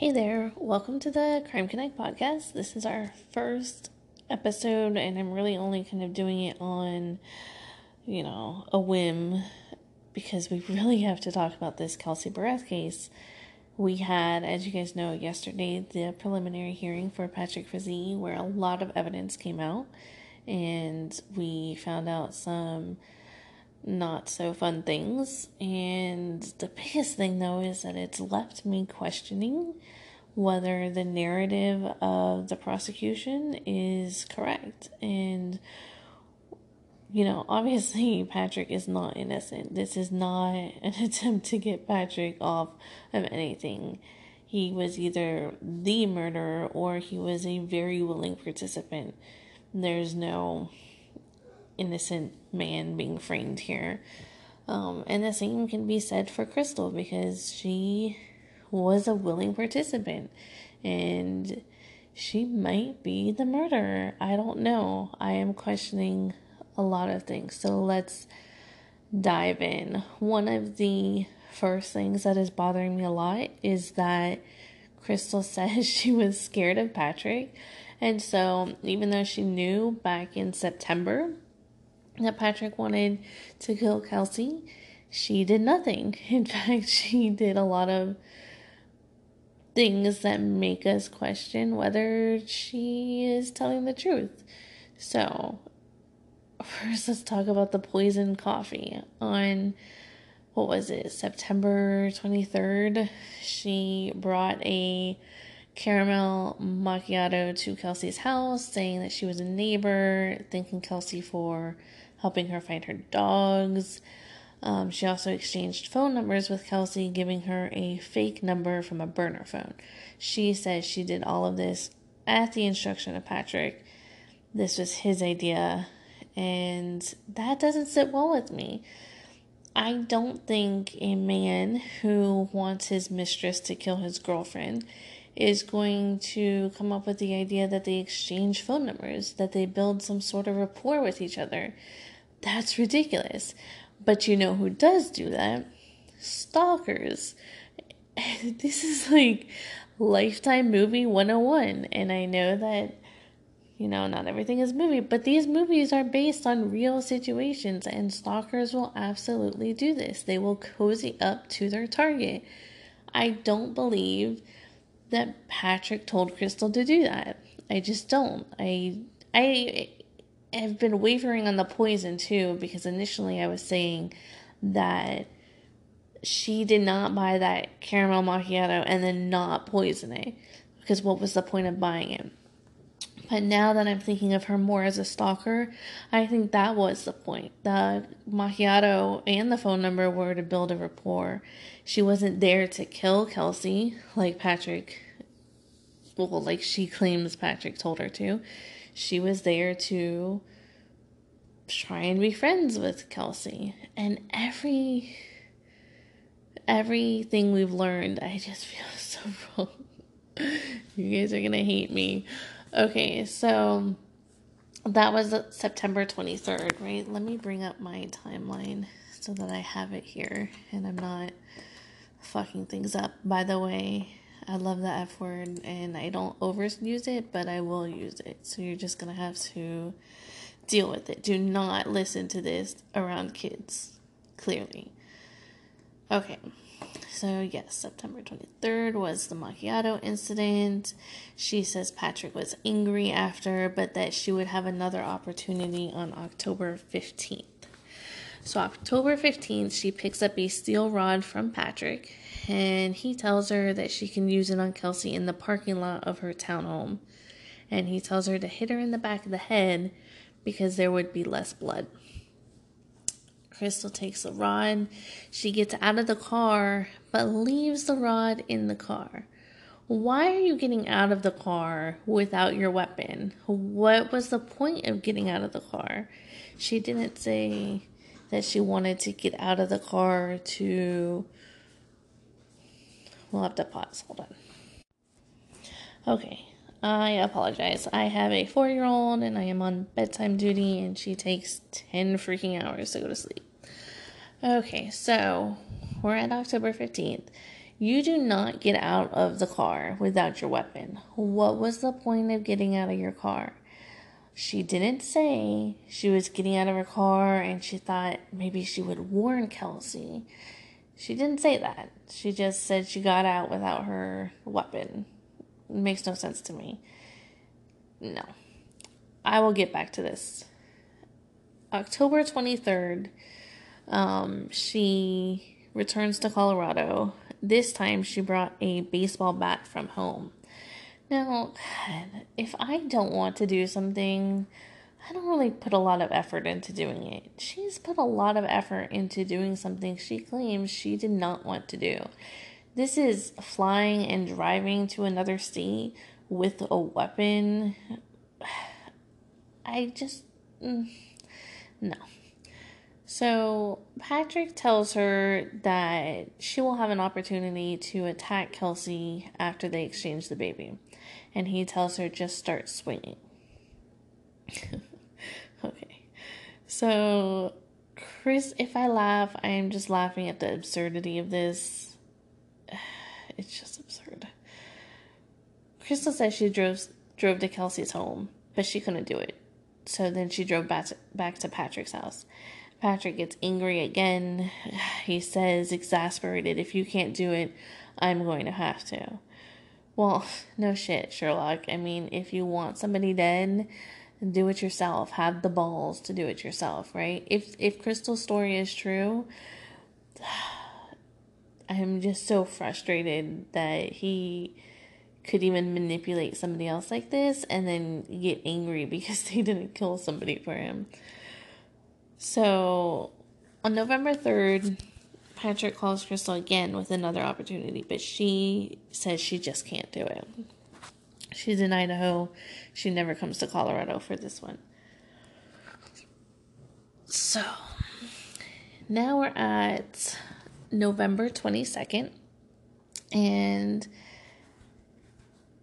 Hey there, welcome to the Crime Connect podcast. This is our first episode, and I'm really only kind of doing it on, you know, a whim because we really have to talk about this Kelsey Berreth case. We had, as you guys know, yesterday the preliminary hearing for Patrick Frazee, where a lot of evidence came out, and we found out some not so fun things. And the biggest thing, though, is that it's left me questioning whether the narrative of the prosecution is correct. And, you know, obviously, Patrick is not innocent. This is not an attempt to get Patrick off of anything. He was either the murderer or he was a very willing participant. There's no innocent man being framed here. Um, and the same can be said for Krystal because she was a willing participant and she might be the murderer. I don't know. I am questioning a lot of things. So let's dive in. One of the first things that is bothering me a lot is that Krystal says she was scared of Patrick. And so, even though she knew back in September that Patrick wanted to kill Kelsey, she did nothing. In fact, she did a lot of things that make us question whether she is telling the truth. So, first, let's talk about the poison coffee. On what was it, September 23rd, she brought a caramel macchiato to Kelsey's house, saying that she was a neighbor, thanking Kelsey for helping her find her dogs. Um, she also exchanged phone numbers with Kelsey, giving her a fake number from a burner phone. She says she did all of this at the instruction of Patrick. This was his idea, and that doesn't sit well with me. I don't think a man who wants his mistress to kill his girlfriend is going to come up with the idea that they exchange phone numbers, that they build some sort of rapport with each other. That's ridiculous. But you know who does do that? Stalkers. This is like Lifetime Movie 101. And I know that, you know, not everything is movie, but these movies are based on real situations, and stalkers will absolutely do this. They will cozy up to their target. I don't believe that Patrick told Krystal to do that. I just don't. I I have been wavering on the poison too because initially I was saying that she did not buy that caramel macchiato and then not poison it because what was the point of buying it? But now that I'm thinking of her more as a stalker, I think that was the point. The macchiato and the phone number were to build a rapport. She wasn't there to kill Kelsey like Patrick, well, like she claims Patrick told her to she was there to try and be friends with Kelsey. And every everything we've learned, I just feel so wrong. you guys are gonna hate me. Okay, so that was September 23rd, right? Let me bring up my timeline so that I have it here and I'm not fucking things up. By the way, I love the F word and I don't overuse it, but I will use it. So you're just going to have to deal with it. Do not listen to this around kids, clearly. Okay. So, yes, September 23rd was the macchiato incident. She says Patrick was angry after, but that she would have another opportunity on October 15th. So, October 15th, she picks up a steel rod from Patrick and he tells her that she can use it on Kelsey in the parking lot of her townhome. And he tells her to hit her in the back of the head because there would be less blood. Krystal takes the rod. She gets out of the car, but leaves the rod in the car. Why are you getting out of the car without your weapon? What was the point of getting out of the car? She didn't say that she wanted to get out of the car to We'll have to pause. Hold on. Okay. I apologize. I have a four year old and I am on bedtime duty, and she takes 10 freaking hours to go to sleep. Okay, so we're at October 15th. You do not get out of the car without your weapon. What was the point of getting out of your car? She didn't say she was getting out of her car and she thought maybe she would warn Kelsey. She didn't say that. She just said she got out without her weapon. It makes no sense to me. No. I will get back to this. October 23rd, um, she returns to Colorado. This time she brought a baseball bat from home. Now, if I don't want to do something, I don't really put a lot of effort into doing it. She's put a lot of effort into doing something she claims she did not want to do. This is flying and driving to another state with a weapon. I just. Mm, no. So Patrick tells her that she will have an opportunity to attack Kelsey after they exchange the baby. And he tells her just start swinging. okay. So, Chris, if I laugh, I am just laughing at the absurdity of this. It's just absurd. Krystal says she drove drove to Kelsey's home, but she couldn't do it. So then she drove back to, back to Patrick's house. Patrick gets angry again. He says, exasperated, if you can't do it, I'm going to have to. Well, no shit, Sherlock. I mean, if you want somebody dead, do it yourself. Have the balls to do it yourself, right? If if Krystal's story is true, I'm just so frustrated that he could even manipulate somebody else like this and then get angry because they didn't kill somebody for him. So on November 3rd, Patrick calls Krystal again with another opportunity, but she says she just can't do it. She's in Idaho. She never comes to Colorado for this one. So now we're at November 22nd, and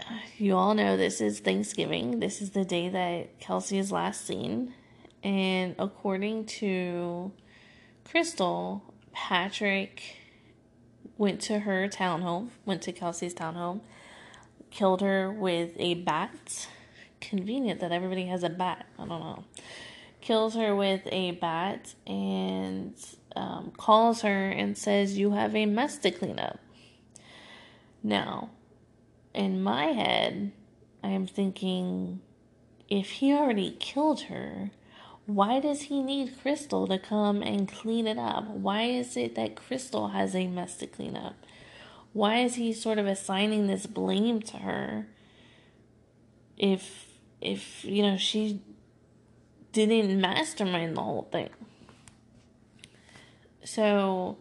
uh, you all know this is Thanksgiving. This is the day that Kelsey is last seen. And according to Krystal, Patrick went to her townhome, went to Kelsey's townhome, killed her with a bat. Convenient that everybody has a bat. I don't know. Kills her with a bat and um, calls her and says, You have a mess to clean up. Now, in my head, I am thinking, if he already killed her, why does he need Krystal to come and clean it up? Why is it that Krystal has a mess to clean up? Why is he sort of assigning this blame to her if if you know she didn't mastermind the whole thing? So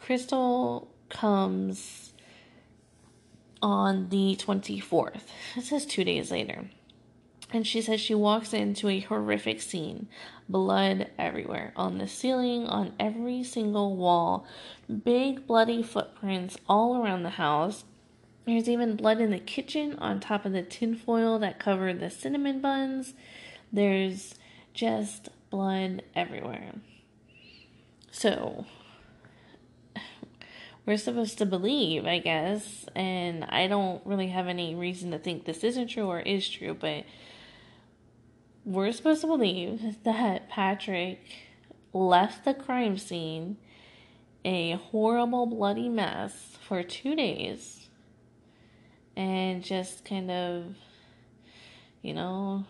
Krystal comes on the 24th. It says 2 days later. And she says she walks into a horrific scene blood everywhere on the ceiling, on every single wall, big bloody footprints all around the house. There's even blood in the kitchen on top of the tinfoil that covered the cinnamon buns. There's just blood everywhere. So, we're supposed to believe, I guess, and I don't really have any reason to think this isn't true or is true, but we're supposed to believe that Patrick left the crime scene a horrible bloody mess for two days and just kind of you know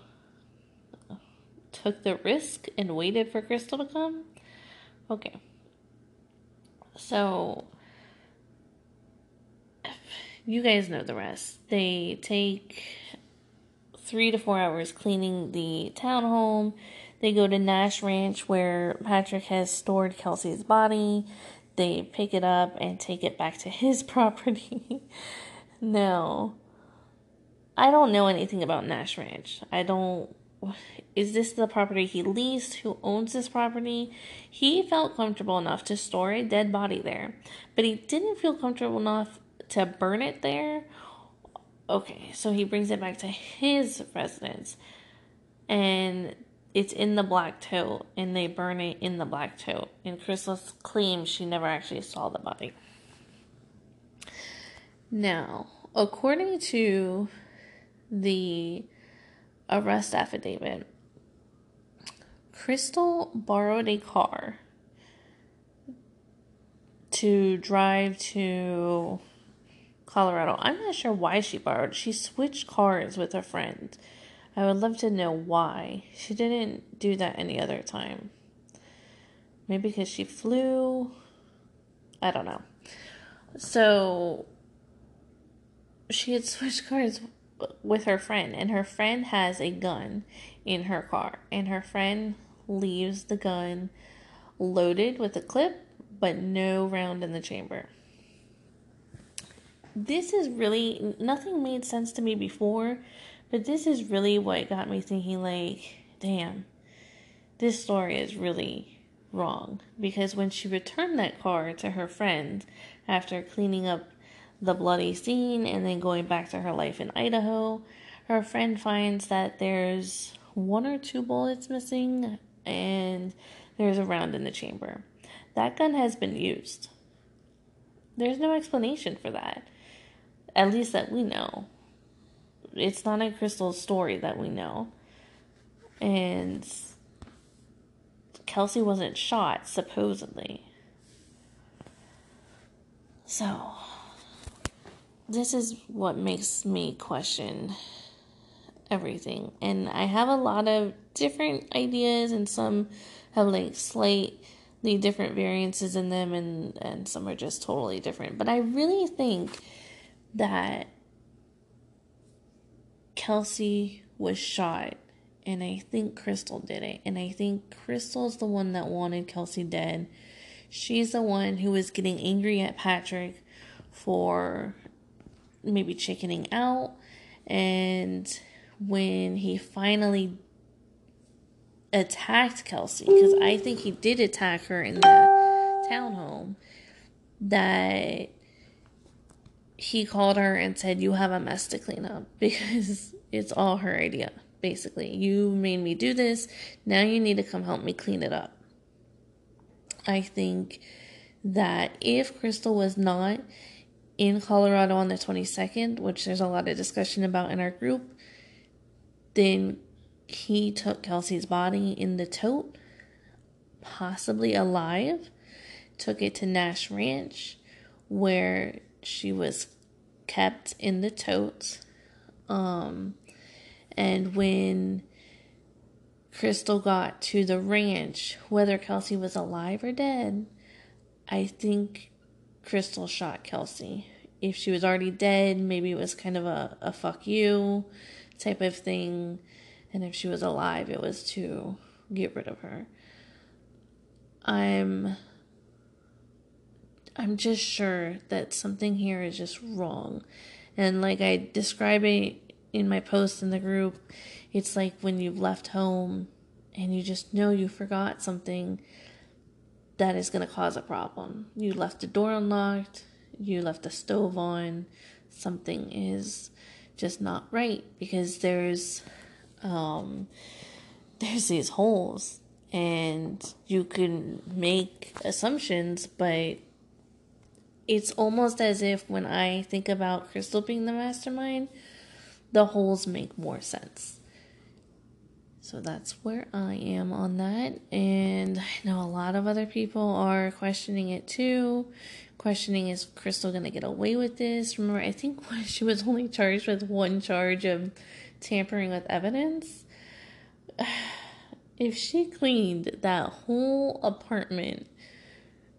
took the risk and waited for Krystal to come? Okay. So you guys know the rest. They take three to four hours cleaning the townhome. They go to Nash Ranch where Patrick has stored Kelsey's body. They pick it up and take it back to his property. now, I don't know anything about Nash Ranch. I don't. Is this the property he leased? Who owns this property? He felt comfortable enough to store a dead body there, but he didn't feel comfortable enough to burn it there Okay, so he brings it back to his residence and it's in the black tote and they burn it in the black tote. And Krystal claims she never actually saw the body. Now, according to the arrest affidavit, Krystal borrowed a car to drive to Colorado. I'm not sure why she borrowed. She switched cars with a friend. I would love to know why. She didn't do that any other time. Maybe because she flew. I don't know. So she had switched cars with her friend, and her friend has a gun in her car, and her friend leaves the gun loaded with a clip, but no round in the chamber. This is really nothing made sense to me before, but this is really what got me thinking like, damn, this story is really wrong because when she returned that car to her friend after cleaning up the bloody scene and then going back to her life in Idaho, her friend finds that there's one or two bullets missing and there's a round in the chamber. That gun has been used. There's no explanation for that. At least that we know. It's not a Krystal's story that we know. And Kelsey wasn't shot, supposedly. So, this is what makes me question everything. And I have a lot of different ideas, and some have like slightly different variances in them, and, and some are just totally different. But I really think that Kelsey was shot, and I think Krystal did it. And I think Krystal's the one that wanted Kelsey dead. She's the one who was getting angry at Patrick for maybe chickening out. And when he finally attacked Kelsey, because I think he did attack her in the townhome, that he called her and said, You have a mess to clean up because it's all her idea, basically. You made me do this. Now you need to come help me clean it up. I think that if Krystal was not in Colorado on the 22nd, which there's a lot of discussion about in our group, then he took Kelsey's body in the tote, possibly alive, took it to Nash Ranch, where she was kept in the tote. Um, and when Krystal got to the ranch, whether Kelsey was alive or dead, I think Krystal shot Kelsey. If she was already dead, maybe it was kind of a, a fuck you type of thing. And if she was alive, it was to get rid of her. I'm I'm just sure that something here is just wrong. And like I describe it in my post in the group, it's like when you've left home and you just know you forgot something that is going to cause a problem. You left the door unlocked, you left the stove on, something is just not right because there's um there's these holes and you can make assumptions but it's almost as if when I think about Krystal being the mastermind, the holes make more sense. So that's where I am on that. And I know a lot of other people are questioning it too. Questioning is Krystal going to get away with this? Remember, I think she was only charged with one charge of tampering with evidence. If she cleaned that whole apartment,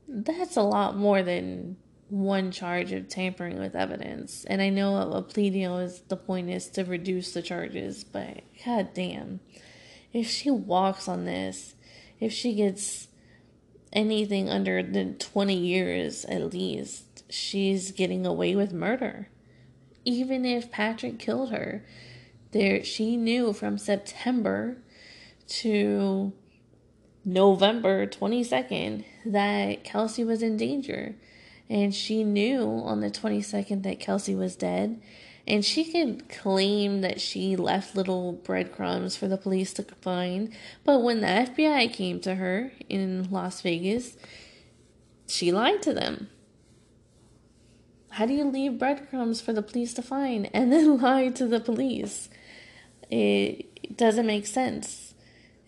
that's a lot more than one charge of tampering with evidence. And I know a plea deal is the point is to reduce the charges, but god damn if she walks on this, if she gets anything under the 20 years at least, she's getting away with murder. Even if Patrick killed her, there she knew from September to November 22nd that Kelsey was in danger. And she knew on the 22nd that Kelsey was dead and she could claim that she left little breadcrumbs for the police to find. But when the FBI came to her in Las Vegas, she lied to them. How do you leave breadcrumbs for the police to find and then lie to the police? It doesn't make sense.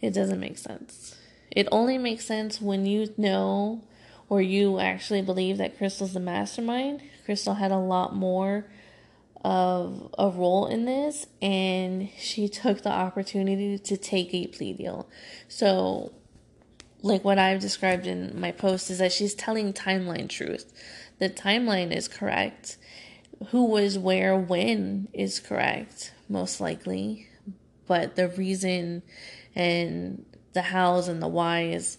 It doesn't make sense. It only makes sense when you know or you actually believe that Krystal's the mastermind. Krystal had a lot more of a role in this and she took the opportunity to take a plea deal. So like what I've described in my post is that she's telling timeline truth. The timeline is correct. Who was where when is correct, most likely. But the reason and the hows and the whys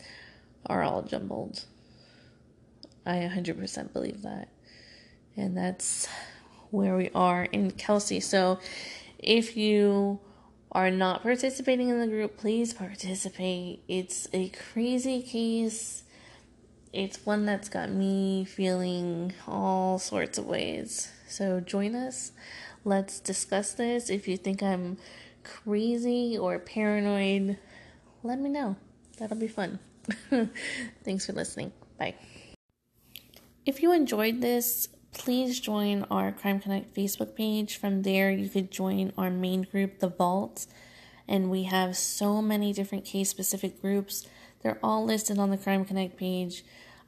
are all jumbled. I 100% believe that. And that's where we are in Kelsey. So if you are not participating in the group, please participate. It's a crazy case. It's one that's got me feeling all sorts of ways. So join us. Let's discuss this. If you think I'm crazy or paranoid, let me know. That'll be fun. Thanks for listening. Bye. If you enjoyed this, please join our Crime Connect Facebook page. From there, you could join our main group, The Vault. And we have so many different case specific groups. They're all listed on the Crime Connect page.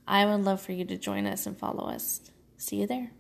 I would love for you to join us and follow us. See you there.